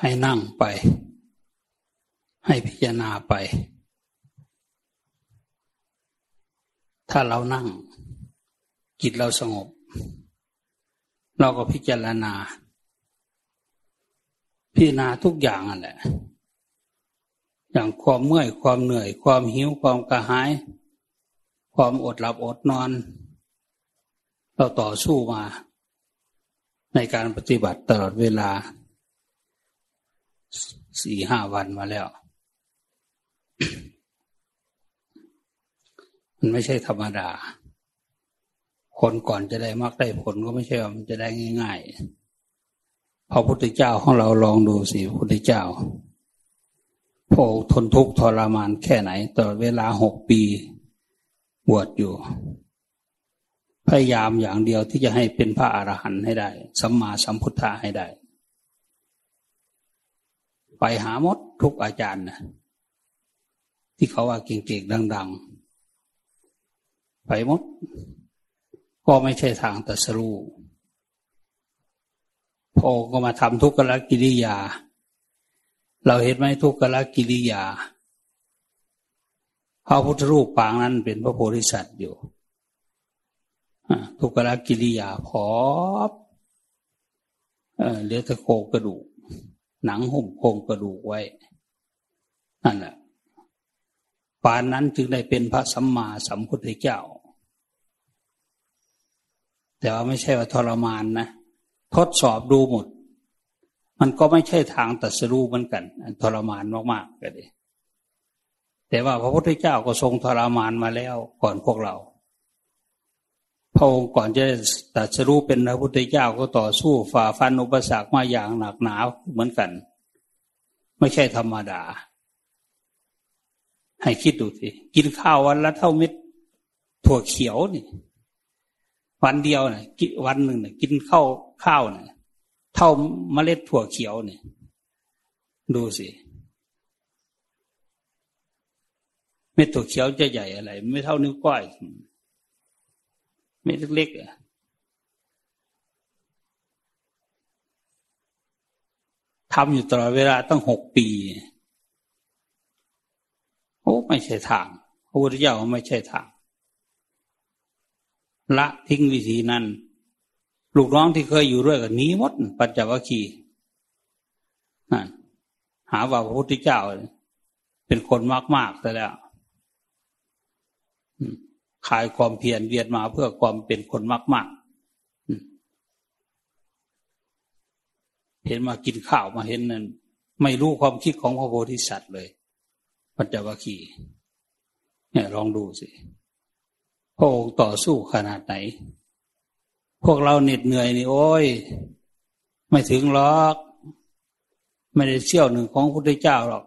ให้นั่งไป ให้พิจารณาไป ถ้าเรานั่ง จิตเราสงบ เราก็พิจารณา พิจารณาทุกอย่างอะแหละ อย่างความเมื่อยความเหนื่อย ความหิวความกระหาย ความอดหลับอดนอน เราต่อสู้มา ในการปฏิบัติตลอดเวลา สี่ห้าวันมาแล้ว มันไม่ใช่ธรรมดา คนก่อนจะได้มากได้ผลก็ไม่ใช่ว่ามันจะได้ง่ายๆพระพุทธเจ้าของเราลองดูสิพระพุทธเจ้าพระทนทุกข์ทรมานแค่ไหนตลอดเวลาหกปีบวชอยู่ พยายามอย่างเดียวที่จะให้เป็นพระอรหันต์ให้ได้ สัมมาสัมพุทธะให้ได้ ไปหาหมดทุกอาจารย์นะที่เขาว่าเก่งๆดัง ๆ ไปหมด ก็ไม่ใช่ทางตัสรู้พอก็มาทำทุกขลกิริยา เราเห็นไหมทุกขลกิริยาพระพุทธรูปปางนั้นเป็นพระโพธิสัตว์อยู่ทุกขลกิริยาพอเหลือแต่โครงกระดูก หนังหุ้มโครงกระดูกไว้ นั่นแหละปานนั้นจึงได้เป็นพระสัมมาสัมพุทธเจ้า แต่ว่าไม่ใช่ว่าทรมานนะ ทดสอบดูหมด มันก็ไม่ใช่ทางตัดสรู้เหมือนกันทรมานมากๆก็ดีแต่ว่าพระพุทธเจ้าก็ทรงทรมานมาแล้วก่อนพวกเรา พระองค์ก่อนจะตัดสรู้เป็นพระพุทธเจ้าก็ต่อสู้ฝ่าฟันอุปสรรคมาอย่างหนักหนาเหมือนกัน ไม่ใช่ธรรมดา ให้คิดดูสิกินข้าววันละเท่าเม็ดถั่วเขียวนี่ วันเดียวนะกินวันหนึ่งนะกินข้าวข้าวนะเท่าเมล็ดถั่วเขียวนี่ดูสิเม็ดถั่วเขียวจะใหญ่อะไร ไม่เท่านิ้วก้อย เม็ดเล็กๆอะทำอยู่ตลอดเวลาตั้งหกปีโอ้ไม่ใช่ทางพระพุทธเจ้าไม่ใช่ทาง ละทิ้งวิธีนั้น ลูกน้องที่เคยอยู่ด้วยกับนี้มด ปัญจวัคคีย์หาว่าพระพุทธเจ้า เป็นคนมากๆแต่แล้ว ขายความเพียรเวียนมาเพื่อความเป็นคนมาก ๆ เห็นมากินข้าวมาเห็นนั่นไม่รู้ความคิดของพระโพธิสัตว์เลย ปัญจวัคคีเนี่ยลองดูสิพระองค์ต่อสู้ขนาดไหน พวกเราเหน็ดเหนื่อยนี่โอ้ย ไม่ถึงหรอก ไม่ได้เชี่ยวหนึ่งของพระพุทธเจ้าหรอก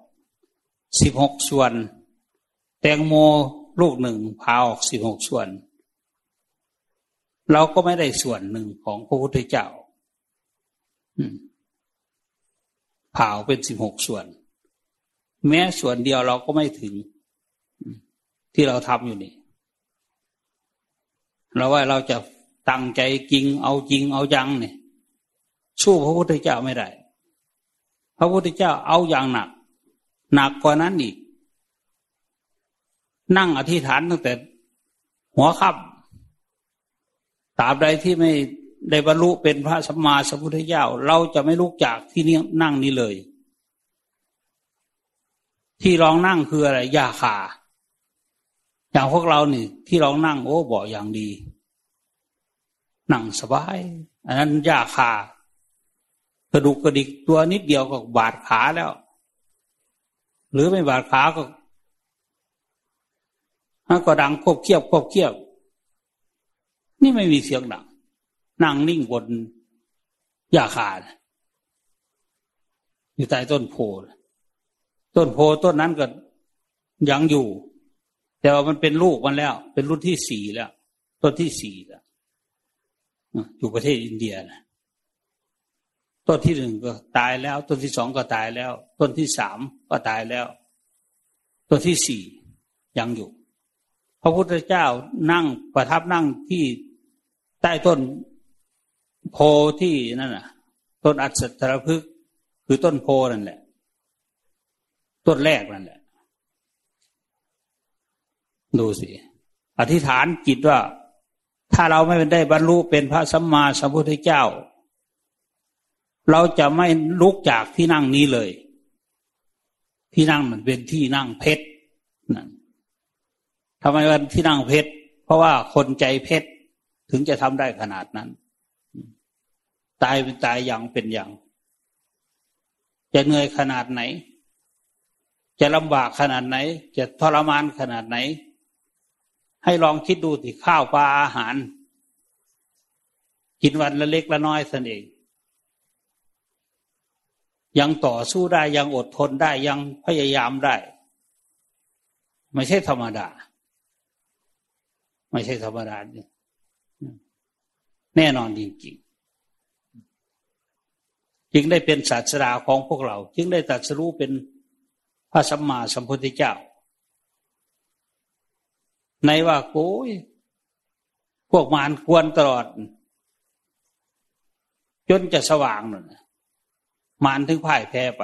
สิบหกส่วน แตงโม ลูกหนึ่งพาออกสิบหกส่วน เราก็ไม่ได้ส่วนหนึ่งของพระพุทธเจ้าเผาเป็นสิบหกส่วน แม้ส่วนเดียวเราก็ไม่ถึง ที่เราทำอยู่นี่เราว่าเราจะตั้งใจจริง เอาจริงเอาจังเนี่ยสู้พระพุทธเจ้าไม่ได้ พระพุทธเจ้าเอาอย่างหนัก หนักกว่านั้นอีก นั่งอธิษฐานตั้งแต่หัวค่ำตราบใดที่ไม่ได้บรรลุเป็นพระสัมมาสัมพุทธเจ้า เราจะไม่ลุกจากที่นี่นั่งนี้เลย ที่รองนั่งคืออะไรยาขาอย่างพวกเรานี่ที่รองนั่งโอ้บออย่างดี นั่งสบาย อันนั้นยาขากระดูกกระดิกตัวนิดเดียวก็บาดขาแล้ว หรือไม่บาดขาก็ ก็ดังควบเคียบควบเคียบ นี่ไม่มีเสียงดังนั่งนิ่งบนหญ้าคาอยู่ใต้ต้นโพต้นโพต้นนั้นก็ยังอยู่ แต่ว่ามันเป็นลูกมันแล้ว เป็นรุ่นที่สี่แล้ว ต้นที่สี่แล้วอยู่ประเทศอินเดียนะต้นที่หนึ่งก็ตายแล้ว ต้นที่สองก็ตายแล้ว ต้นที่สามก็ตายแล้ว ต้นที่สี่ยังอยู่ พระพุทธเจ้านั่งประทับนั่งที่ใต้ต้นโพที่นั่นน่ะ ต้นอัศตรพฤกคือคือต้นโพนั่นแหละ ต้นแรกนั่นแหละ ดูสิ อธิษฐานจิตว่า ถ้าเราไม่ได้บรรลุเป็นพระสัมมาสัมพุทธเจ้า เราจะไม่ลุกจากที่นั่งนี้เลย ที่นั่งมันเป็นที่นั่งเพชรนั่น ทำไมวันที่นั่งเพชรเพราะว่าคนใจเพชรถึงจะทำได้ขนาดนั้น ตายเป็นตายอย่างเป็นอย่าง จะเหนื่อยขนาดไหน จะลำบากขนาดไหน จะทรมานขนาดไหน ให้ลองคิดดูที่ข้าวปลาอาหาร กินวันละเล็กละน้อยสนเองยังต่อสู้ได้ยังอดทนได้ยังพยายามได้ ไม่ใช่ธรรมดา ไม่ใช่ธรรมดาเนแน่นอนจริงๆ จึงได้เป็นศาสดาของพวกเรา จึงได้ตัดสรู้เป็นพระสัมมาสัมพุทธเจ้า ในว่าโอ้ยพวกมารควรตลอด จนจะสว่างนั่นมารถึงพ่ายแพ้ไป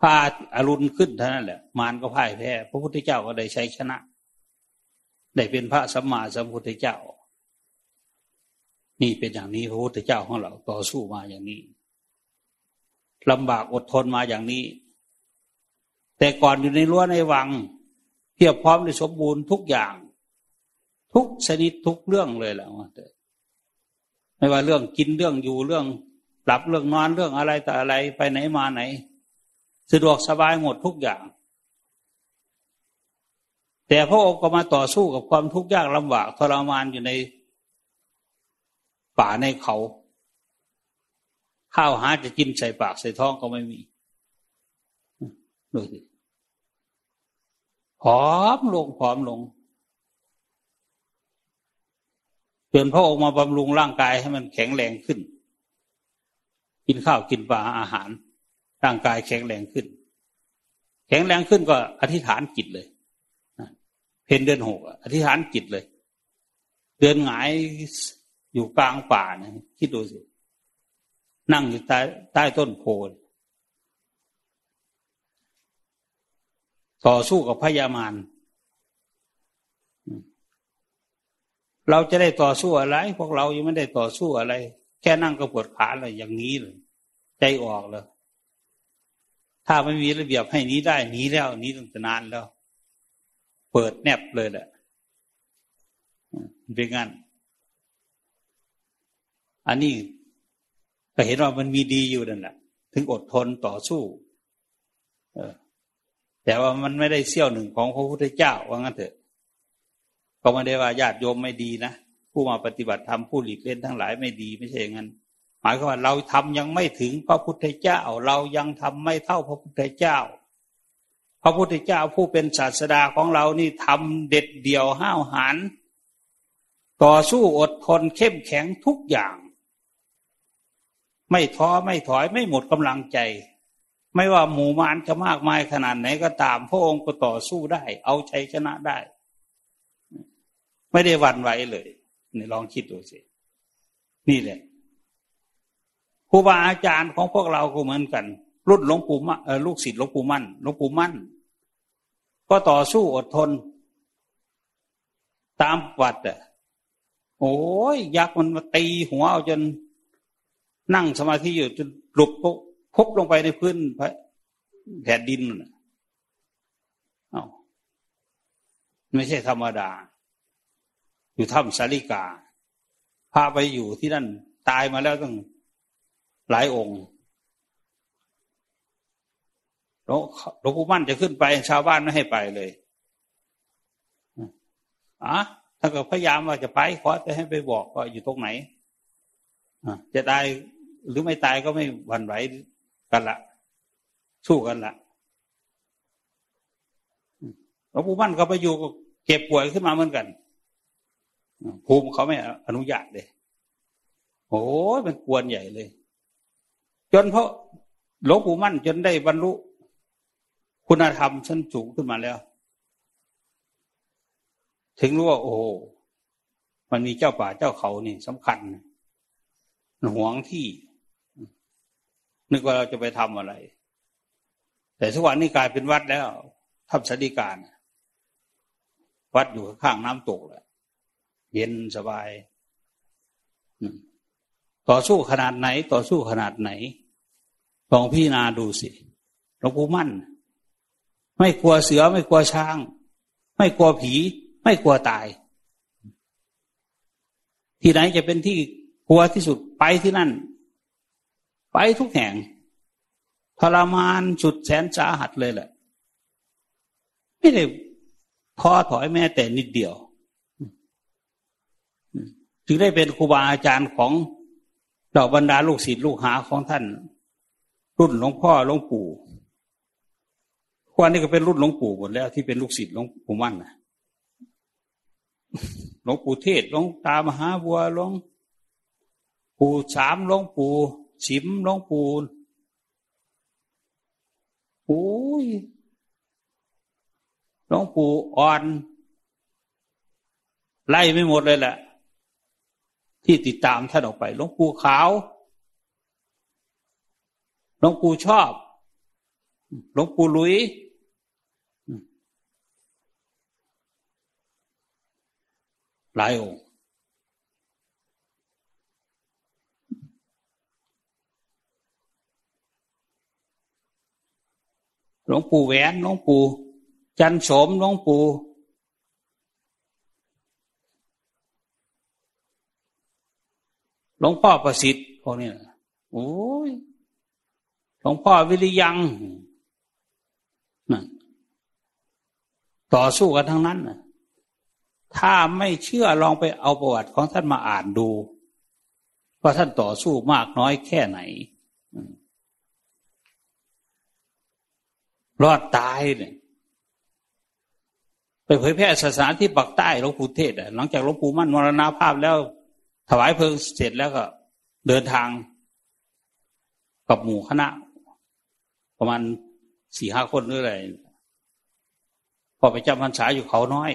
พาอารุณขึ้นเท่านั้นแหละ มารก็พ่ายแพ้ พระพุทธเจ้าก็ได้ใช้ชนะ ได้เป็นพระสัมมาสัมพุทธเจ้า นี่เป็นอย่างนี้พระพุทธเจ้าของเราต่อสู้มาอย่างนี้ลำบากอดทนมาอย่างนี้ แต่ก่อนอยู่ในรั้วในวังเพียบพร้อมในสมบูรณ์ทุกอย่าง ทุกชนิดทุกเรื่องเลยแหละไม่ว่าเรื่องกินเรื่องอยู่เรื่องหลับเรื่องนอนเรื่องอะไรแต่อะไรไปไหนมาไหน สะดวกสบายหมดทุกอย่าง แต่พระองค์ก็มาต่อสู้กับความทุกข์ยากลำบากทรมานอยู่ในป่าในเขา ข้าวหาจะกินใส่ปากใส่ท้องก็ไม่มีดูสิผอมลงผอมลงเตือนพระองค์มาบำรุงร่างกายให้มันแข็งแรงขึ้น กินข้าวกินปลาอาหาร ร่างกายแข็งแรงขึ้น แข็งแรงขึ้นก็อธิษฐานจิตเลย พนเดือนหกอธิษฐานจิตเลย เดินหงายอยู่กลางป่านะคิดดูสิ นั่งอยู่ใต้ใต้ต้นโพลต่อสู้กับพญามารเราจะได้ต่อสู้อะไร พวกเรายังไม่ได้ต่อสู้อะไร แค่นั่งก็ปวดขาเลยอย่างนี้เลย ใจออกเลย ถ้าไม่มีระเบียบให้นี้ได้นี้แล้วนี้ตั้งแต่นานแล้ว เปิดแนบเลยแหละเป็นงั้น อันนี้ก็เห็นว่ามันมีดีอยู่นั่นแหละถึงอดทนต่อสู้แต่ว่ามันไม่ได้เสี้ยวหนึ่งของพระพุทธเจ้าว่างั้นเถอะ ก็ไม่ได้ว่าญาติโยมไม่ดีนะผู้มาปฏิบัติธรรมผู้หลีกเล่นทั้งหลายไม่ดีไม่ใช่อย่างนั้นหมายความว่าเราทำยังไม่ถึงพระพุทธเจ้า เรายังทำไม่เท่าพระพุทธเจ้า พระพุทธเจ้าผู้เป็นศาสดาของเรานี่ทำเด็ดเดี่ยวห้าวหาญต่อสู้อดทนเข้มแข็งทุกอย่าง ไม่ท้อไม่ถอยไม่หมดกำลังใจ ไม่ว่าหมู่มารจะมากมายขนาดไหนก็ตาม พระองค์ก็ต่อสู้ได้ เอาชัยชนะได้ ไม่ได้หวั่นไหวเลยนี่ลองคิดดูสิ นี่แหละครูบาอาจารย์ของพวกเราก็เหมือนกัน รุ่นหลวงปู่มั่นลูกศิษย์หลวงปู่มั่นหลวงปู่มั่น ก็ต่อสู้อดทน ตามวัดอะโอ้ยยักษ์มันมาตีหัวเอาจนนั่งสมาธิอยู่จนหลุบพบลงไปในพื้นแผ่นดินเอาไม่ใช่ธรรมดา อยู่ถ้ำสาริกา พาไปอยู่ที่นั่น ตายมาแล้วตั้งหลายองค์ หลวงปู่มั่นจะขึ้นไป ชาวบ้านไม่ให้ไปเลยอะถ้าก็พยายามว่าจะไปขอจะให้ไปบอกว่าอยู่ตรงไหนจะตายหรือไม่ตายก็ไม่หวั่นไหวกันละสู้กันละหลวงปู่มั่นเขาไปอยู่เก็บป่วยขึ้นมาเหมือนกันภูมิเขาไม่อนุญาตเลยโอ้ยมันกวนใหญ่เลย จนเพราะหลวงปู่มั่นจนได้บรรลุ คุณธรรมชั้นสูงขึ้นมาแล้ว ถึงรู้ว่า โอ้มันมีเจ้าป่าเจ้าเขานี่สำคัญหวงที่ นึกว่าเราจะไปทำอะไร แต่ทุกวันนี้กลายเป็นวัดแล้วทำสติการ วัดอยู่ข้างน้ำตกแหละเย็นสบาย ต่อสู้ขนาดไหน ต่อสู้ขนาดไหนลองพี่นาดูสิหลวงปู่มั่น ไม่กลัวเสือไม่กลัวช้าง ไม่กลัวผี ไม่กลัวตาย ที่ไหนจะเป็นที่กลัวที่สุดไปที่นั่น ไปทุกแห่งทรมานสุดแสนสาหัสเลยแหละ ไม่ได้ท้อถอยแม้แต่นิดเดียวจึงได้เป็นครูบาอาจารย์ของเหล่าบรรดาลูกศิษย์ลูกหาของท่าน รุ่นหลวงพ่อหลวงปู่ ควานนี้ก็เป็นรุ่นหลวงปู่หมดแล้วที่เป็นลูกศิษย์หลวงปู่มั่นนะหลวงปู่เทศหลวงตามหาบัวหลวงปู่สามหลวงปู่ฉิมหลวงปู่โอ้ยหลวงปู่อ่อน ไล่ไม่หมดเลยแหละที่ติดตามท่านออกไปหลวงปู่ขาวหลวงปู่ชอบ หลวงปู่ลุยหลายองค์หลวงปู่แหวนหลวงปู่จันสมหลวงปู่หลวงพ่อประสิทธิ์พวกนี้โอ้ยหลวงพ่อวิริยังนั่น ต่อสู้กันทั้งนั้นถ้าไม่เชื่อลองไปเอาประวัติของท่านมาอ่านดู ว่าท่านต่อสู้มากน้อยแค่ไหน รอดตายเนี่ยไปเผยแพร่ศาสนาที่ปักใต้หลวงปู่เทศหลังจากหลวงปู่มั่นมรณาภาพแล้ว ถวายเพลิงเสร็จแล้วก็เดินทางกับหมู่คณะ ประมาณสี่ห้าคนหรืออะไร พอไปจำพรรษาอยู่เขาน้อย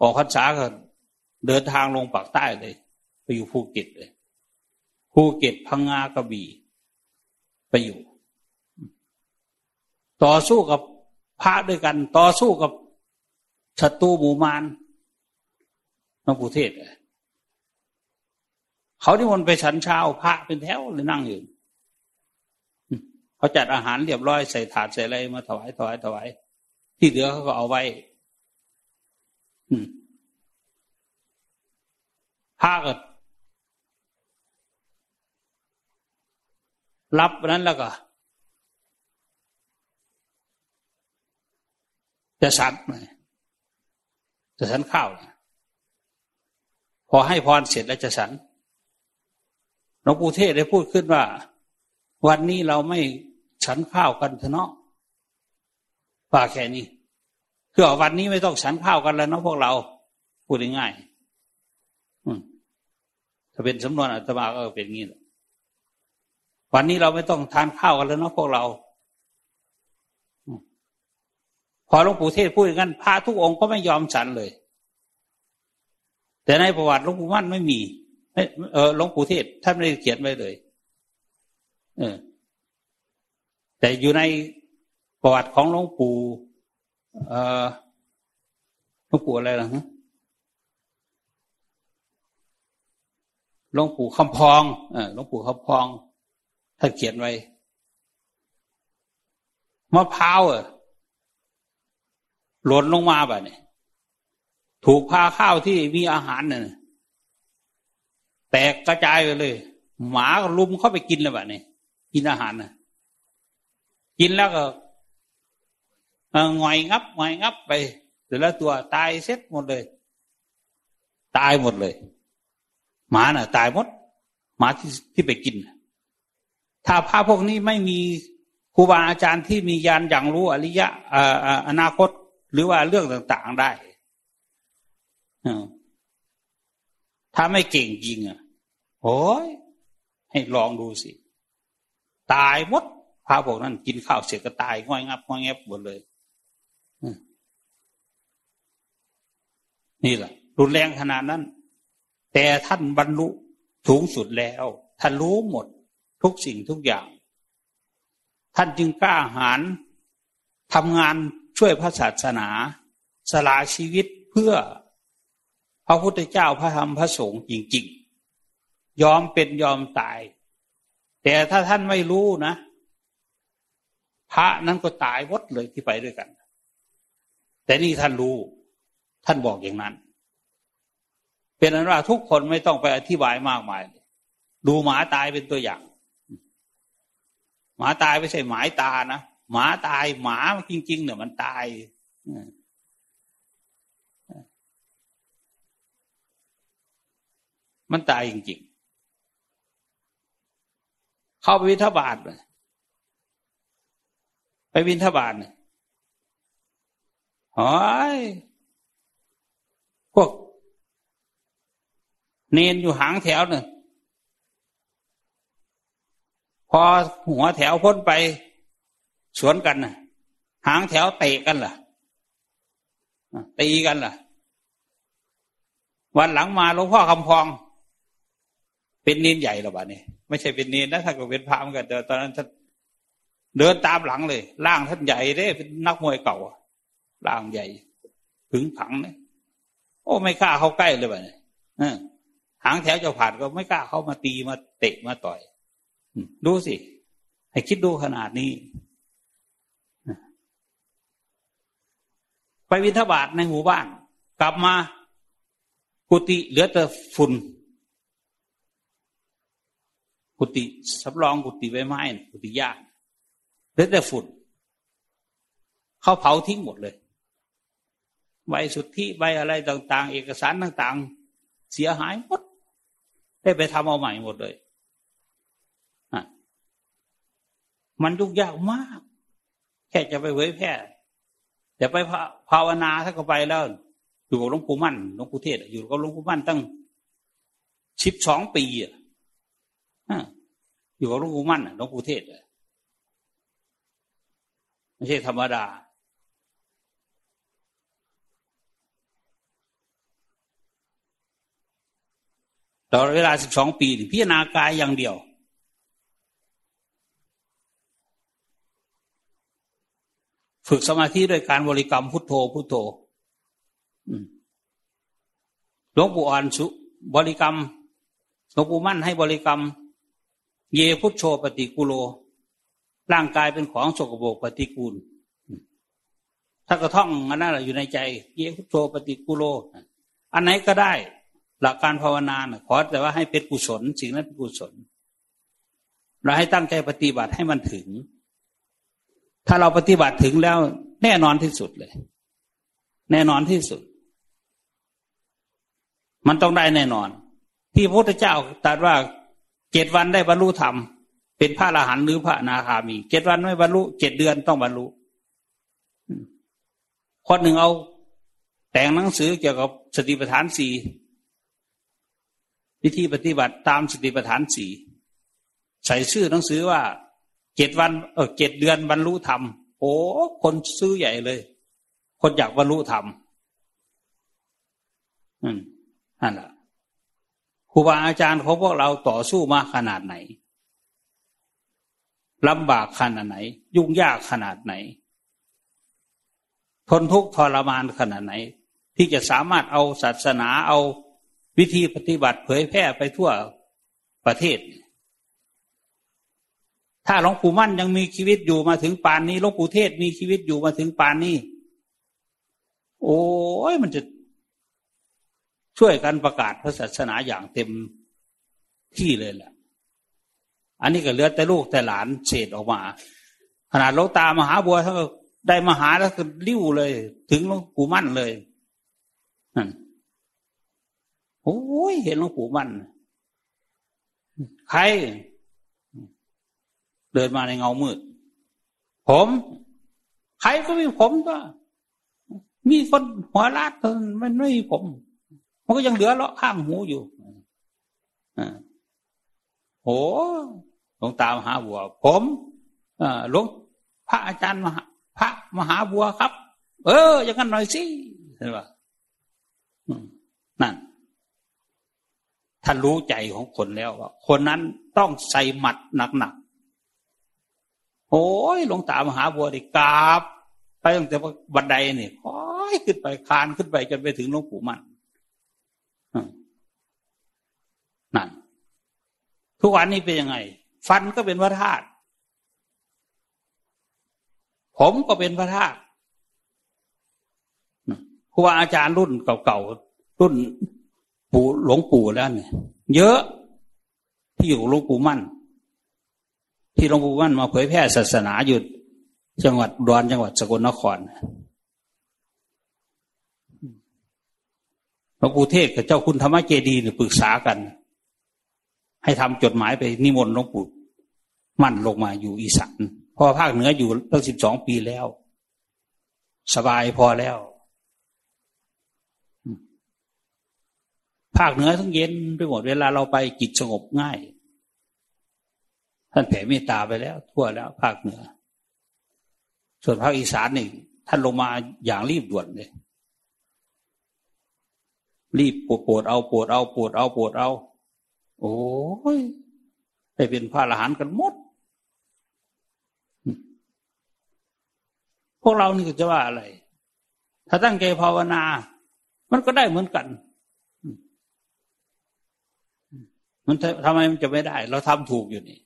ออกพรรษาก็เดินทางลงปากใต้เลย ไปอยู่ภูเก็ตเลยภูเก็ตพังงากระบี่ไปอยู่ ต่อสู้กับพระด้วยกัน ต่อสู้กับศัตรูหมู่มารหลวงปู่เทสก์เขาที่มนไปฉันเช้าพระเป็นแถวเลยนั่งอยู่เขาจัดอาหารเรียบร้อยใส่ถาดใส่อะไรมาถวายถวายถวาย ที่เหลือเขาก็เอาไว้พระก็รับนั้นแล้วก็จะสันจะสันข้าวพอให้พรเสร็จแล้วจะสันหลวงปู่เทศได้พูดขึ้นว่า วันนี้เราไม่ฉันข้าวกันเถอะเนาะ ป่าแค่นี้คือวันนี้ไม่ต้องฉันข้าวกันแล้วเนาะพวกเรา พูดง่ายๆถ้าเป็นสำนวนอาตมาก็เป็นงี้วันนี้เราไม่ต้องทานข้าวกันแล้วเนาะพวกเรา พอหลวงปู่เทศพูดอย่างนั้นพระทุกองค์ก็ไม่ยอมฉันเลย แต่ในประวัติหลวงปู่มั่นไม่มีเออหลวงปู่เทศท่านไม่ได้เขียนไว้เลย เออ แต่อยู่ใน ประวัติของหลวงปู่หลวงปู่อะไรล่ะฮะหลวงปู่คำพองหลวงปู่คำพองท่านเขียนไว้มะพร้าวออหล่นลงมาแบบนี้ถูกพาข้าวที่มีอาหารเนี่ยแตกกระจายไปเลย หมาก็ลุมเข้าไปกินเลยแบบนี้กินอาหารนะกินแล้วก็ งอยงับงอยงับไปแต่ละตัวตายเซ็ตหมดเลย ตายหมดเลย หมาน่ะ ตายหมด หมาที่ที่ไปกิน ถ้าพระพวกนี้ไม่มีครูบาอาจารย์ที่มียานอย่างรู้อริยะอนาคตหรือว่าเรื่องต่างๆได้ถ้าไม่เก่งจริงอะโอ้ยให้ลองดูสิ ตายหมดพระพวกนั้น กินข้าวเสร็จก็ตายง่อยงับง่อยแงบหมดเลย นี่แหละรุนแรงขนาดนั้น แต่ท่านบรรลุสูงสุดแล้ว ท่านรู้หมดทุกสิ่งทุกอย่าง ท่านจึงกล้าหาญทำงานช่วยพระศาสนา สละชีวิตเพื่อ พระพุทธเจ้าพระธรรมพระสงฆ์จริง ๆ ยอมเป็นยอมตาย แต่ถ้าท่านไม่รู้นะ พระนั้นก็ตายวัดเลยที่ไปด้วยกัน แต่นี่ท่านรู้ ท่านบอกอย่างนั้น เป็นนั้นว่าทุกคนไม่ต้องไปอธิบายมากมาย ดูหมาตายเป็นตัวอย่าง หมาตายไม่ใช่หมายตานะ หมาตายหมาจริง ๆ เนี่ยมันตายมันตายจริงๆ เข้าไปวิทบาทเลยไปวินทบาทเนี่ย หอยพวก เนนอยู่หางแถวเนี่ยพอหัวแถวพ้นไป สวนกันนะหางแถวเตะกันล่ะตีกันล่ะ วันหลังมาหลวงพ่อคำพอง เป็นเนนใหญ่หรอบ้านี่ไม่ใช่เป็นเนนนะถ้าเก็เป็นพระเหมือนกันแต่ตอนนั้นท่านเดินตามหลังเลยร่างท่านใหญ่เด้เป็นนักมวยเก่า ร่างใหญ่ถึงผังเนี่ยโอ้ไม่กล้าเข้าใกล้เลยบ้านี่ยหางแถวจะผ่านก็ไม่กล้าเข้ามาตีมาเตะมาต่อยดูสิ ให้คิดดูขนาดนี้ ไปวินทบาทในหมู่บ้าน กลับมากุฏิเหลือแต่ฝุ่นกุฏิสำรองกุฏิใบไม้กุฏิยากเหลือแต่ฝุ่นเขาเผาทิ้งหมดเลย ใบสุทธิใบอะไรต่าง ๆ เอกสารต่างๆ เสียหายหมดได้ไปทำเอาใหม่หมดเลยมันยุ่งยากมาก แค่จะไปเผยแพร่แต่ไปภาวนาถ้าก็ไปแล้ว อยู่กับหลวงปู่มั่นหลวงปู่เทศ อยู่กับหลวงปู่มั่นตั้งสิบสองปีอะอยู่กับหลวงปู่มั่นหลวงปู่เทศไม่ใช่ธรรมดา ต่อเวลาสิบสองปีพิจารณากายอย่างเดียว ฝึกสมาธิด้วยการบริกรรมพุทโธพุทโธหลวงปู่อ่อนสุบริกรรมหลวงปู่มั่นให้บริกรรม เยพุทโธปฏิกุโล ร่างกายเป็นของสกปรกปฏิกูล ถ้ากระท่องอันนั้นอยู่ในใจ เยพุทโธปฏิกุโล อันไหนก็ได้ หลักการภาวนาขอแต่ว่าให้เป็นกุศลสิ่งนั้นเป็นกุศล เราให้ตั้งใจปฏิบัติให้มันถึง ถ้าเราปฏิบัติถึงแล้วแน่นอนที่สุดเลย แน่นอนที่สุด มันต้องได้แน่นอน ที่พระพุทธเจ้าตรัสว่าเจ็ดวันได้บรรลุธรรม เป็นพระอรหันต์หรือพระนาคามีเจ็ดวันไม่บรรลุเจ็ดเดือนต้องบรรลุคนหนึ่งเอาแต่งหนังสือเกี่ยวกับสติปัฏฐานสี่ วิธีปฏิบัติตามสติปัฏฐานสี่ใส่ชื่อหนังสือว่าเจ็ดวันเออเจ็ดเดือนบรรลุธรรมโอ้คนซื้อใหญ่เลย คนอยากบรรลุธรรมอืมนั่นแหละครูบาอาจารย์ของพวกเราต่อสู้มาขนาดไหนลำบากขนาดไหน ยุ่งยากขนาดไหน ทนทุกข์ทรมานขนาดไหน ที่จะสามารถเอาศาสนาเอา วิธีปฏิบัติเผยแพร่ไปทั่วประเทศ ถ้าหลวงปู่มั่นยังมีชีวิตอยู่มาถึงป่านนี้หลวงปู่เทศมีชีวิตอยู่มาถึงป่านนี้ โอ้ยมันจะช่วยกันประกาศพระศาสนาอย่างเต็มที่เลยแหละอันนี้ก็เหลือแต่ลูกแต่หลานเศษออกมา ขนาดหลวงตามหาบัวท่านก็ได้มหาแล้วก็ริ้วเลย ถึงหลวงปู่มั่นเลยนั่น โอ้ยเห็นหลวงปู่มั่นใคร เดินมาในเงามืด ผม ใครก็มีผมก็มีคนหัวลาดมันไม่มีผม มันก็ยังเหลือเลาะข้างหูอยู่อ่าโอ้หลวงตามหาบัว ผมอ่าหลวงพระอาจารย์มหาพระมหาบัวครับ เออ อย่างนั้นหน่อยสิเห็นปะนั่น ท่านรู้ใจของคนแล้วว่าคนนั้นต้องใส่หมัดหนักๆ โอ้ยหลวงตามหาบัวดิกราบ ไปตั้งแต่บันไดนี่ค่อยขึ้นไปคานขึ้นไปจนไปถึงหลวงปู่มันนั่นทุกวันนี้เป็นยังไง ฟันก็เป็นพระธาตุผมก็เป็นพระธาตุครูบาอาจารย์รุ่นเก่าๆรุ่น ปู่หลวงปู่แล้วเนี่ยเยอะที่อยู่หลวงปู่มั่น ที่หลวงปู่มั่นมาเผยแพร่ศาสนาอยู่จังหวัดดอนจังหวัดสกลนครหลวงปู่เทศกับเจ้าคุณธรรมเจดีเนี่ยปรึกษากัน ให้ทำจดหมายไปนิมนต์หลวงปู่มั่นลงมาอยู่อีสานพอภาคเหนืออยู่ตั้งสิบสองปีแล้ว สบายพอแล้ว ภาคเหนือทั้งเย็นไปหมดเวลาเราไปจิตสงบง่าย ท่านแผ่เมตตาไปแล้ว ทั่วแล้ว ภาคเหนือ ส่วนภาคอีสานนี่ท่านลงมาอย่างรีบด่วนเลย รีบปวดปวดเอาปวดเอาปวดเอาปวดเอา โอ้ยไปเป็นพระอรหันต์กันหมด พวกเรานี่จะว่าอะไร ถ้าตั้งใจภาวนา มันก็ได้เหมือนกัน มันทำไมมันจะไม่ได้ เราทำถูกอยู่นี่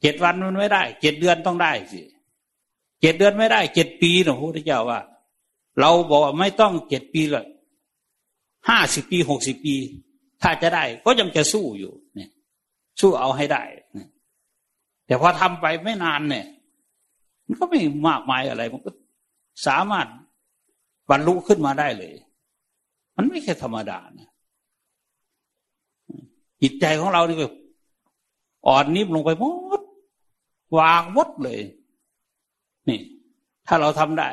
เจ็ดวันมันไม่ได้เจ็ดเดือนต้องได้สิเจ็ดเดือนไม่ได้เจ็ดปีนะพระพุทธเจ้าว่า เราบอกว่าไม่ต้องเจ็ดปีเลยห้าสิบปีหกสิบปี ถ้าจะได้ก็ยังจะสู้อยู่เนี่ย สู้เอาให้ได้แต่พอทำไปไม่นานเนี่ย มันก็ไม่มากมายอะไร มันก็สามารถบรรลุขึ้นมาได้เลย มันไม่ใช่ธรรมดานะ จิตใจของเรานี่ก็อ่อนนิ่มลงไปหมด วางหมดเลย นี่ ถ้าเราทำได้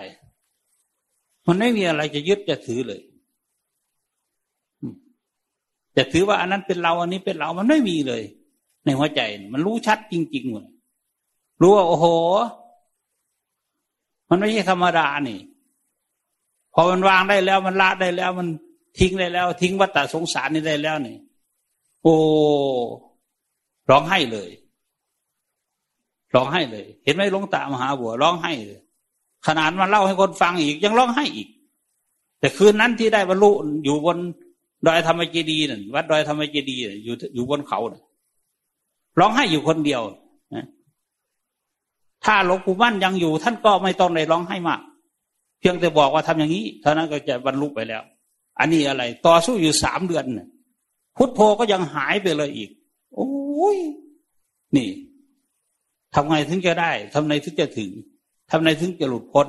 มันไม่มีอะไรจะยึดจะถือเลยจะถือว่าอันนั้นเป็นเราอันนี้เป็นเรามันไม่มีเลย ในหัวใจ มันรู้ชัดจริงๆเลยรู้ว่าโอ้โห มันไม่ใช่ธรรมดานี่ พอมันวางได้แล้ว มันละได้แล้ว มันทิ้งได้แล้ว ทิ้งวัฏสงสารนี่ได้แล้วนี่ โอ้ร้องไห้เลย ร้องไห้เลย เห็นไหมลงตามหาบัวร้องไห้เลยขนาดมาเล่าให้คนฟังอีกยังร้องไห้อีก แต่คืนนั้นที่ได้บรรลุอยู่บนดอยธรรมเจดีนั่นวัดดอยธรรมเจดีอยู่อยู่บนเขาน่ะร้องไห้อยู่คนเดียวถ้าหลวงปู่มั่นยังอยู่ ท่านก็ไม่ต้องได้ร้องไห้มาก เพียงแต่บอกว่าทำอย่างนี้เท่านั้นก็จะบรรลุไปแล้ว อันนี้อะไร ต่อสู้อยู่สามเดือน พุทโธก็ยังหายไปเลยอีก โอ้ยนี่ทำไงถึงจะได้ทำไงถึงจะถึงทำไงถึงจะหลุดพ้น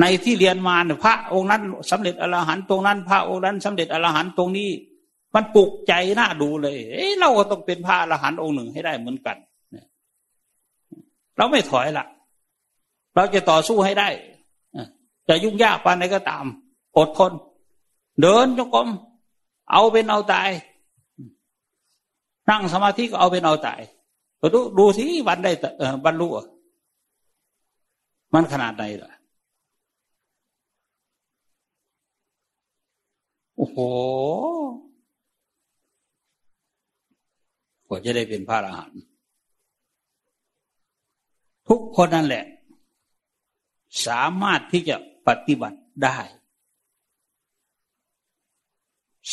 ในที่เรียนมาเนี่ยพระองค์นั้นสำเร็จอรหันต์ตรงนั้น พระองค์นั้นสำเร็จอรหันต์ตรงนี้ มันปลุกใจน่าดูเลย เอ้เราก็ต้องเป็นพระอรหันต์องค์หนึ่งให้ได้เหมือนกันเราไม่ถอยละเราจะต่อสู้ให้ได้จะยุ่งยากปานใดก็ตาม อดทน เดินจงกรม เอาเป็นเอาตาย นั่งสมาธิก็เอาเป็นเอาตายดูดูสิวันได้บรรลุมันขนาดไหนล่ะโอ้โหกว่าจะได้เป็นพระอรหันต์ทุกคนนั่นแหละ สามารถที่จะปฏิบัติได้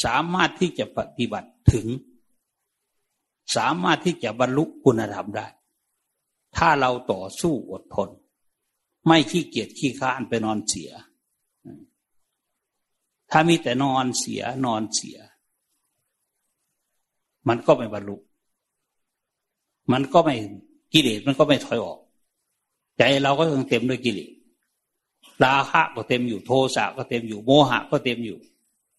สามารถที่จะปฏิบัติถึง สามารถที่จะบรรลุคุณธรรมได้ ถ้าเราต่อสู้อดทน ไม่ขี้เกียจขี้ค้านไปนอนเสีย ถ้ามีแต่นอนเสียนอนเสีย มันก็ไม่บรรลุ มันก็ไม่กิเลสมันก็ไม่ถอยออก ใจเราก็ยังเต็มด้วยกิเลสราคะก็เต็มอยู่โทสะก็เต็มอยู่โมหะก็เต็มอยู่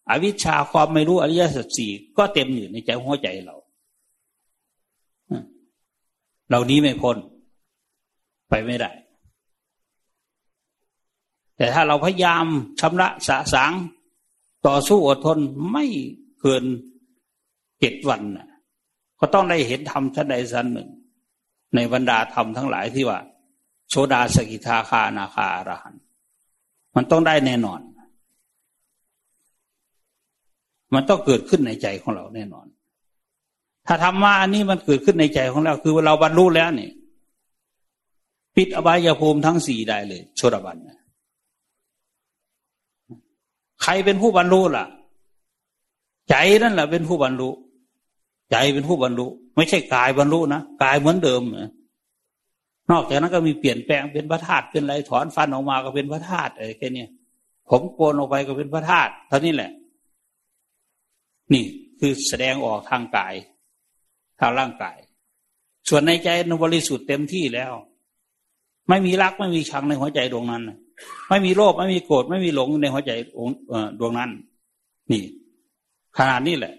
อวิชชาความไม่รู้อริยสัจสี่ก็เต็มอยู่ในใจหัวใจเราเรานี้ไม่พ้น ไปไม่ได้ แต่ถ้าเราพยายามชำระสะสาง ต่อสู้อดทนไม่เกินเจ็ดวันก็ต้องได้เห็นธรรมชั้นใดชั้นหนึ่ง ในบรรดาธรรมทั้งหลายที่ว่าโสดาสกิทาคานาคาอรหันมันต้องได้แน่นอน มันต้องเกิดขึ้นในใจของเราแน่นอน ถ้าธรรมะอันนี้มันเกิดขึ้นในใจของเรา คือเราบรรลุแล้วเนี่ยปิดอบายภูมิทั้งสี่ได้เลยโชดบันใครเป็นผู้บรรลุล่ะ ใจนั่นแหละเป็นผู้บรรลุ ใจเป็นผู้บรรลุ ไม่ใช่กายบรรลุนะกายเหมือนเดิมนะนอกจากนั้นก็มีเปลี่ยนแปลงเป็นพระธาตุเป็นอะไรถอนฟันออกมาก็เป็นพระธาตุอะไรแค่นี้ผมโกนออกไปก็เป็นพระธาตุเท่านี้แหละ นี่คือแสดงออกทางกาย ทางร่างกาย ส่วนในใจนบริสุทธิ์เต็มที่แล้ว ไม่มีรักไม่มีชังในหัวใจดวงนั้น ไม่มีโลภไม่มีโกรธไม่มีหลงในหัวใจดวงนั้น นี่ ขนาดนี้แหละ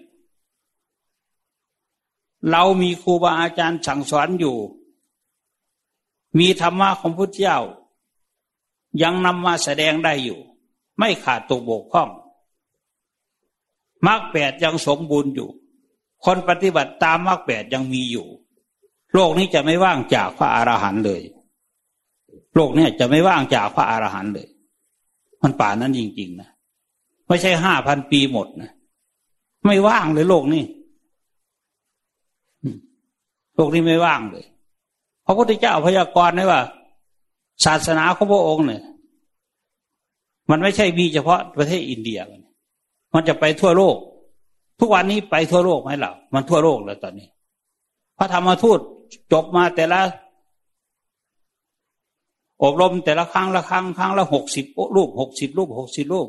เรามีครูบาอาจารย์สั่งสอนอยู่ มีธรรมะของพุทธเจ้า ยังนำมาแสดงได้อยู่ ไม่ขาดตกบกพร่อง มรรคแปดยังสมบูรณ์อยู่ คนปฏิบัติตามมรรคแปดยังมีอยู่ โลกนี้จะไม่ว่างจากพระอรหันต์เลย โลกนี้จะไม่ว่างจากพระอรหันต์เลย มันป่านั้นจริง ๆ นะ ไม่ใช่ห้าพันปีหมดนะ ไม่ว่างเลยโลกนี้ โลกนี้ไม่ว่างเลย พระพุทธเจ้าพยากรณ์ไว้ว่า ศาสนาของพระองค์เนี่ย มันไม่ใช่มีเฉพาะประเทศอินเดียมัน มันจะไปทั่วโลก ทุกวันนี้ไปทั่วโลกไหมล่ะ มันทั่วโลกแล้วตอนนี้ พระธรรมทูตจบมาแต่ละอบรมแต่ละครั้งละครั้งครั้งละหกสิบรูปหกสิบรูปหกสิบรูป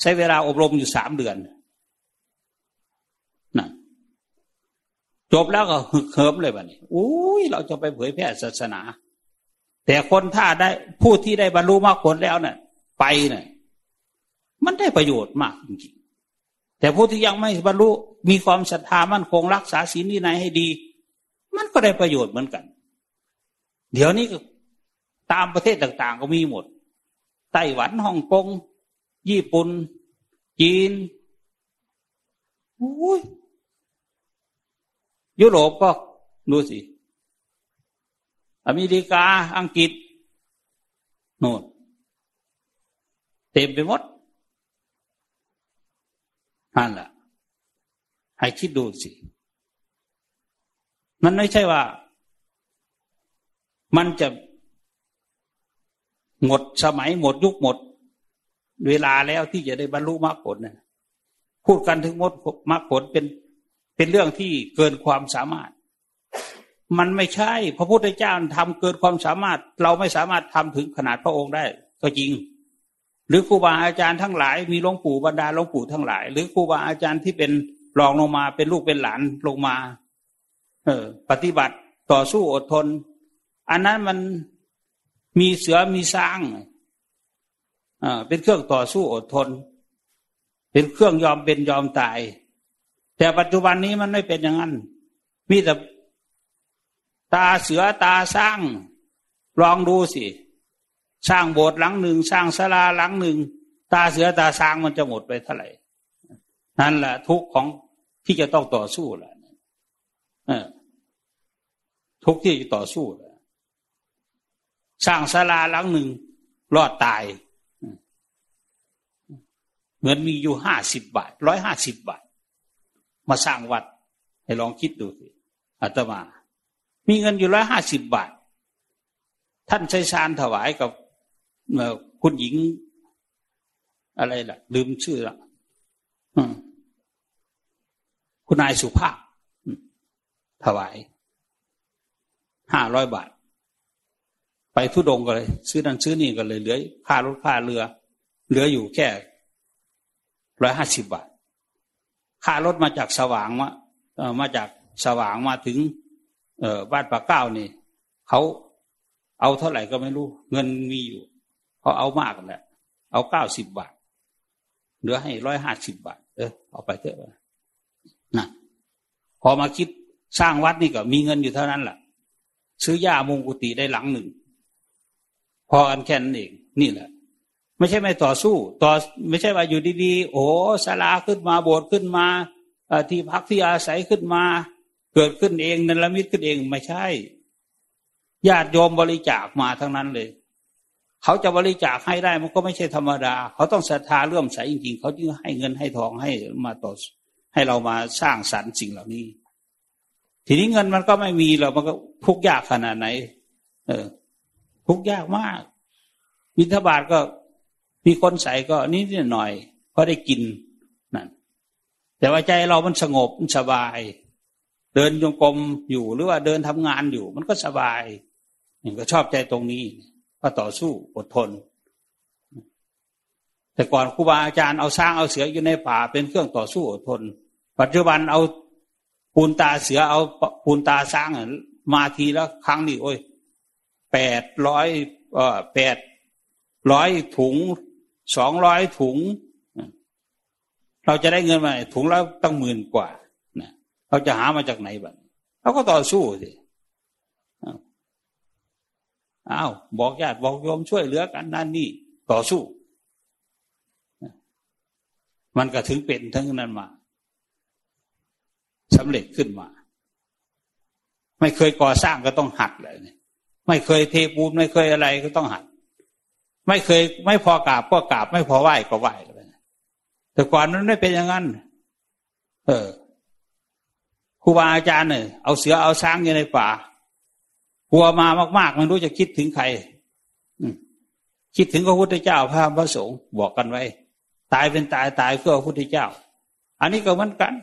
ใช้เวลาอบรมอยู่สามเดือนน่ะจบแล้วก็ฮึกเหิมเลยบัดนี้อุ้ยเราจะไปเผยแพร่ศาสนา แต่คนถ้าได้ผู้ที่ได้บรรลุมรรคผลแล้วเนะ่ยไปเนะ่ย มันได้ประโยชน์มากจริงๆแต่ผู้ที่ยังไม่บรรลุมีความศรัทธามั่นคงรักษาศีลนี่ไหนให้ดี มันก็ได้ประโยชน์เหมือนกัน เดี๋ยวนี้ตามประเทศต่าง ๆ ก็มีหมดไต้หวันฮ่องกงญี่ปุ่น จีนอ้ยยุโรปก็ดูสิ อเมริกาอังกฤษโน่นเต็มไปหมด นั่นแหละให้คิดดูสิ มันไม่ใช่ว่า มันจะหมดสมัยหมดยุคหมด เวลาแล้วที่จะได้บรรลุมรรคผลนะพูดกันถึงมดมรรคผลเป็นเป็นเรื่องที่เกินความสามารถ มันไม่ใช่ พระพุทธเจ้าทำเกินความสามารถ เราไม่สามารถทำถึงขนาดพระองค์ได้ ก็จริง หรือครูบาอาจารย์ทั้งหลาย มีหลวงปู่บรรดาหลวงปู่ทั้งหลาย หรือครูบาอาจารย์ที่เป็นรองลงมาเป็นลูกเป็นหลานลงมา เออ ปฏิบัติต่อสู้อดทน อันนั้นมันมีเสือมีสร้างอ่าเป็นเครื่องต่อสู้อดทน เป็นเครื่องยอมเป็นยอมตาย แต่ปัจจุบันนี้มันไม่เป็นอย่างนั้น มีแต่ตาเสือตาสร้าง ลองดูสิ สร้างโบสถ์หลังหนึ่งสร้างศาลาหลังหนึ่งตาเสือตาสางมันจะหมดไปเท่าไหร่นั่นแหละทุกของที่จะต้องต่อสู้แหละทุกที่จะต่อสู้แหละสร้างศาลาหลังหนึ่งรอดตายเหมือนมีอยู่ห้าสิบบาทร้อยห้าสิบบาท มาสร้างวัด ให้ลองคิดดูสิอาตมา มีเงินอยู่ร้อยห้าสิบบาท ท่านใช้ชานถวายกับ คุณหญิง อะไรล่ะ ลืมชื่อละคุณนายสุภาพถวายห้าร้อยบาท ไปทุดงก็เลย ซื้อนั่นซื้อนี่ก็เลยเหลือค่ารถค่าเรือ เหลืออยู่แค่ร้อยห้าสิบบาท ค่ารถมาจากสว่างมาเออมาจากสว่างมาถึง เอบ้านปากเก้านี่เขาเอาเท่าไหร่ก็ไม่รู้ เงินมีอยู่ เขาเอามากแหละเอาเก้าสิบบาทเหลือให้ร้อยห้าสิบบาท เออเอาไปเถอะนะพอมาคิดสร้างวัดนี่ก็มีเงินอยู่เท่านั้นแหละซื้อยามุงกุฏิได้หลังหนึ่ง พอกันแค่นั้นเอง นี่แหละ ไม่ใช่ไม่ต่อสู้ ต่อไม่ใช่ว่าอยู่ดีๆ โอ้ศาลาขึ้นมาโบสถ์ขึ้นมาที่พักที่อาศัยขึ้นมา เกิดขึ้นเองนันละมิตรขึ้นเองไม่ใช่ ญาติโยมบริจาคมาทั้งนั้นเลย เขาจะบริจาคให้ได้มันก็ไม่ใช่ธรรมดา เขาต้องศรัทธาเลื่อมใสจริงๆ เขาจึงให้เงินให้ทองให้มาต่อให้เรามาสร้างสรรค์สิ่งเหล่านี้ ทีนี้เงินมันก็ไม่มีเรามันก็ทุกยากขนาดไหน เออ ทุกยากมากมิถบาทก็มีคนใส่ก็นิดหน่อยเพราะได้กินนั่นแต่ว่าใจเรามันสงบมันสบาย เดินโยงกรมอยู่หรือว่าเดินทำงานอยู่ มันก็สบายนี่ก็ชอบใจตรงนี้ ก็ต่อสู้อดทน แต่ก่อนครูบาอาจารย์เอาสร้างเอาเสืออยู่ในป่าเป็นเครื่องต่อสู้อดทน ปัจจุบันเอาปูนตาเสือเอาปูนตาสร้างมาทีแล้วครั้งนี้โอ้ยแปดร้อยเออแปดร้อยถุงสองร้อยถุง เราจะได้เงินมาถุงแล้วตั้งหมื่นกว่านะเราจะหามาจากไหนบ้างเราก็ต่อสู้สิ อ้าวบอกญาติบอกโยมช่วยเหลือกันนั่นนี่ต่อสู้ มันก็ถึงเป็นทั้งนั้นมาสำเร็จขึ้นมา ไม่เคยก่อสร้างก็ต้องหัดเลยไม่เคยเทปูนไม่เคยอะไรก็ต้องหัด ไม่เคยไม่พอกราบก็กราบ ไม่พอไหว้ก็ไหว้แต่ก่อนนั้นไม่เป็นอย่างนั้น เออครูบาอาจารย์เนี่ยเอาเสือเอาช้างอยู่ในป่า กลัวมามากๆ มันรู้จะคิดถึงใครคิดถึงพระพุทธเจ้าพระพระสงฆ์บอกกันไว้ ตายเป็นตายตายเพื่อพระพุทธเจ้า อันนี้ก็เหมือนกัน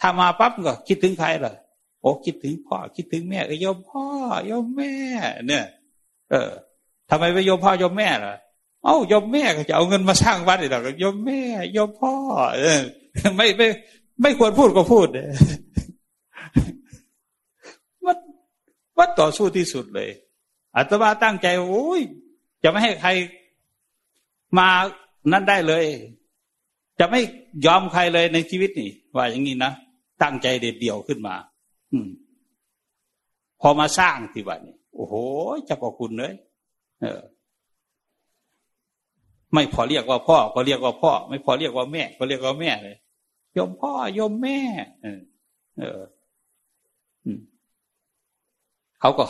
ถ้ามาปั๊บก็คิดถึงใครล่ะโอ้คิดถึงพ่อคิดถึงแม่ก็ยมพ่อยมแม่ เนี่ย เออทำไมไปยมพ่อยมแม่ล่ะเอ้ายมแม่ก็จะเอาเงินมาสร้างวัดอีกหรอกยมแม่ยมพ่อ เออ ไม่ไม่ไม่ควรพูดก็พูดวัด วัดต่อสู้ที่สุดเลยอาตมาตั้งใจโอ้ยจะไม่ให้ใครมานั่นได้เลย จะไม่ยอมใครเลยในชีวิตนี่ว่าอย่างนี้นะตั้งใจเด็ดเดี่ยวขึ้นมา อืม พอมาสร้างที่วัดนี่โอ้โหจะพอบคุณเลยเออ ไม่พอเรียกว่าพ่อก็เรียกว่าพ่อ ไม่พอเรียกว่าแม่ ก็เรียกว่าแม่เลยยมพ่อยมแม่ เออ เออ เขาก็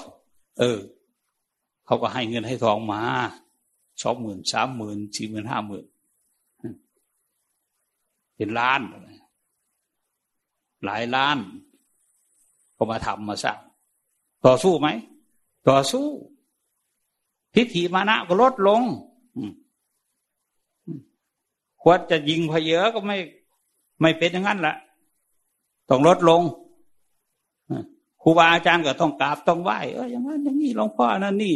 เออ เขาก็ให้เงินให้ทองมาสองหมื่นสามหมื่นสี่หมื่นห้าหมื่นเป็นล้าน หลายล้าน ก็มาทำมาสร้างต่อสู้ไหม ต่อสู้ทิฏฐิมานะก็ลดลงควรจะยิงพเยอะก็ไม่ ไม่เป็นอย่างนั้นละต้องลดลง รูบาอาจารย์ก็ต้องกราบต้องไหว้เอออย่างนั้นอย่างนี้หลวงพ่อนั่นนี่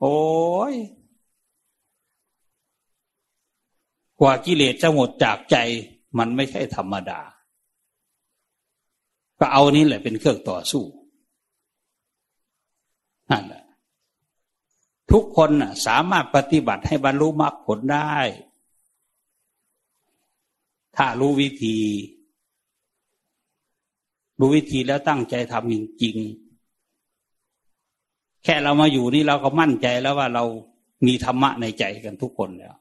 โอ้ยกว่ากิเลสจะหมดจากใจ มันไม่ใช่ธรรมดา ก็เอานี้แหละเป็นเครื่องต่อสู้นั่นแหละทุกคนน่ะ สามารถปฏิบัติให้บรรลุมรรคผลได้ ถ้ารู้วิธี รู้วิธีแล้วตั้งใจทำจริงๆแค่เรามาอยู่นี่เราก็มั่นใจแล้วว่าเรามีธรรมะในใจกันทุกคนแล้ว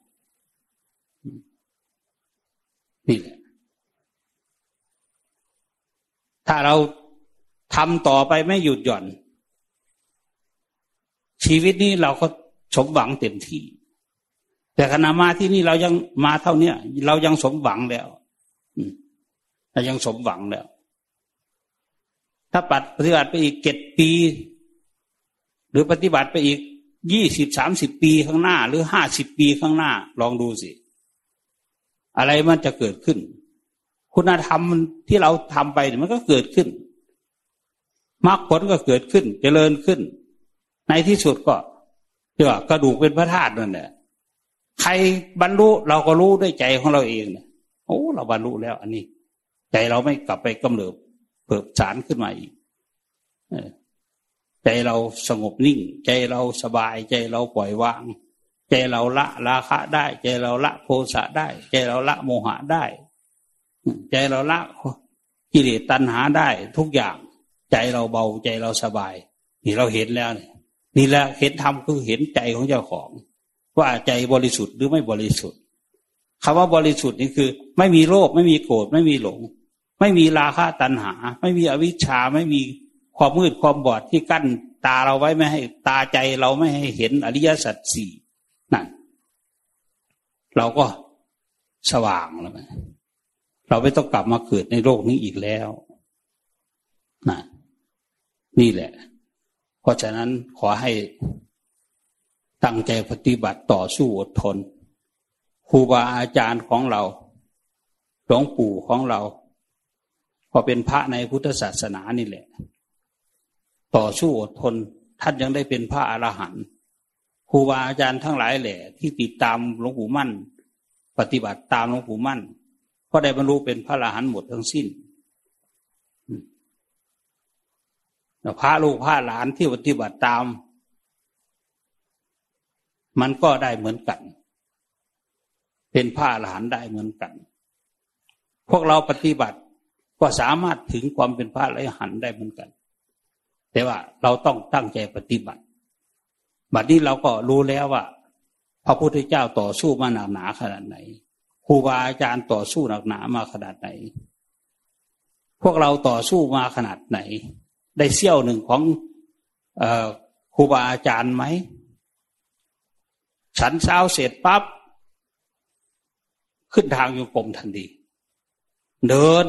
นี่แหละ ถ้าเราทำต่อไปไม่หยุดหย่อน ชีวิตนี้เราก็สมหวังเต็มที่ แต่ขณะมาที่นี่เรายังมาเท่าเนี้ยเรายังสมหวังแล้วเรายังสมหวังแล้ว ถ้าปฏิบัติไปอีกเจ็ดปี หรือปฏิบัติไปอีกยี่สิบสามสิบปีข้างหน้า หรือห้าสิบปีข้างหน้า ลองดูสิ อะไรมันจะเกิดขึ้น คุณธรรมที่เราทำไปมันก็เกิดขึ้นมรรคผลก็เกิดขึ้นจเจริญขึ้น ในที่สุดก็เรียกว่ากระดูกเป็นพระธาตุนั่นแหละใครบรรลุเราก็รู้ด้วยใจของเราเองนี่ยโอ้เราบรรลุแล้ว อันนี้ ใจเราไม่กลับไปกำเริบ เปิดสารขึ้นมาอีกใจเราสงบนิ่ง ใจเราสบาย ใจเราปล่อยวาง ใจเราละราคะได้ ใจเราละโทสะได้ ใจเราละโมหะได้ ใจเราละกิเลสตัณหาได้ทุกอย่าง ใจเราเบาใจเราสบาย นี่เราเห็นแล้ว นี่ยนี่แหละเห็นธรรมคือเห็นใจของเจ้าของ ว่าใจบริสุทธิ์หรือไม่บริสุทธิ์คำว่าบริสุทธิ์นี่คือ ไม่มีโลภไม่มีโกรธไม่มีหลง ไม่มีราคะตัณหา ไม่มีอวิชชาไม่มีความมืดความบอดที่กั้นตาเราไว้ไม่ให้ตาใจเราไม่ให้เห็นอริยสัจสี่นั่น เราก็สว่างแล้วเราไม่ต้องกลับมาเกิดในโลกนี้อีกแล้วนะนี่แหละ เพราะฉะนั้นขอให้ตั้งใจปฏิบัติต่อสู้อดทนครูบาอาจารย์ของเราหลวงปู่ของเรา พอเป็นพระในพุทธศาสนานี่แหละ ต่อสู้อดทนท่านยังได้เป็นพระอรหันต์ครูบาอาจารย์ทั้งหลายแหละที่ติดตามหลวงปู่มั่น ปฏิบัติตามหลวงปู่มั่นก็ได้บรรลุเป็นพระอรหันต์หมดทั้งสิ้นพระลูกพระหลานที่ปฏิบัติตาม มันก็ได้เหมือนกัน เป็นพระอรหันต์ได้เหมือนกัน พวกเราปฏิบัติ ก็สามารถถึงความเป็นพระอรหันต์ได้เหมือนกัน แต่ว่าเราต้องตั้งใจปฏิบัติ บัดนี้เราก็รู้แล้วว่า พระพุทธเจ้าต่อสู้มาหนักหนาขนาดไหนครูบาอาจารย์ต่อสู้หนักหนามาขนาดไหน พวกเราต่อสู้มาขนาดไหน ได้เสี้ยวหนึ่งของอครูบาอาจารย์ไหม ฉันเช้าเสร็จปั๊บขึ้นทางโยกรมทันทีเดิน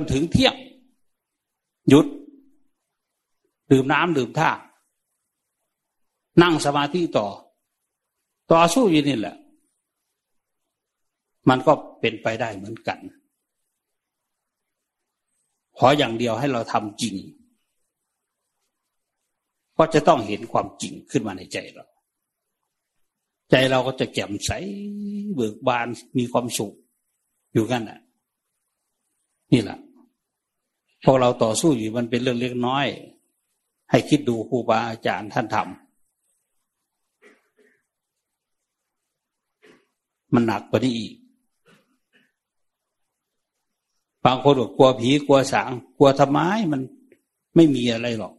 นถึงเที่ยงหยุด ดื่มน้ำดื่มท่า นั่งสมาธิต่อ ต่อสู้อยู่นี่แหละ มันก็เป็นไปได้เหมือนกัน ขออย่างเดียวให้เราทำจริง ก็จะต้องเห็นความจริงขึ้นมาในใจเรา ใจเราก็จะแจ่มใส เบิกบานมีความสุขอยู่กันน่ะ นี่แหละพอเราต่อสู้อยู่มันเป็นเรื่องเล็กน้อย ให้คิดดูครูบาอาจารย์ท่านทำมันหนักกว่านี้อีก บางคนบอกกลัวผีกลัวสาง กลัวทำไมมันไม่มีอะไรหรอก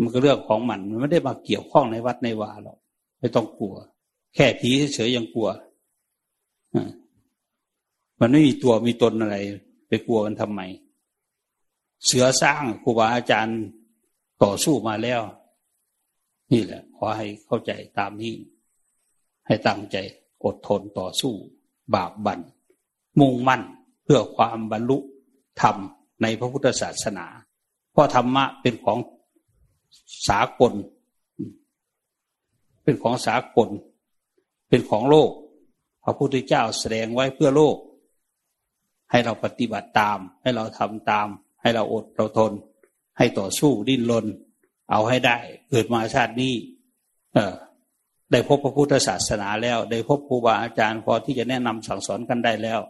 มันก็เรื่องของมัน มันไม่ได้มาเกี่ยวข้องในวัดในวาหรอก ไม่ต้องกลัว แค่ผีเฉยๆยังกลัว มันไม่มีตัวมีตนอะไร ไปกลัวมันทำไม เสือสร้างครูบาอาจารย์ต่อสู้มาแล้ว นี่แหละ ขอให้เข้าใจตามนี้ ให้ตั้งใจอดทนต่อสู้ บาปบันมุ่งมั่นเพื่อความบรรลุธรรมในพระพุทธศาสนา เพราะธรรมะเป็นของสากล เป็นของสากล เป็นของโลก พระพุทธเจ้าแสดงไว้เพื่อโลก ให้เราปฏิบัติตาม ให้เราทำตาม ให้เราอดเราทน ให้ต่อสู้ดิ้นรนเอาให้ได้ เกิดมาชาตินี้ เออได้พบพระพุทธศาสนาแล้ว ได้พบครูบาอาจารย์พอที่จะแนะนำสั่งสอนกันได้แล้ว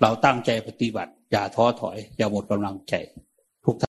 เราตั้งใจปฏิบัติ อย่าท้อถอย อย่าหมดกำลังใจทุกท่าน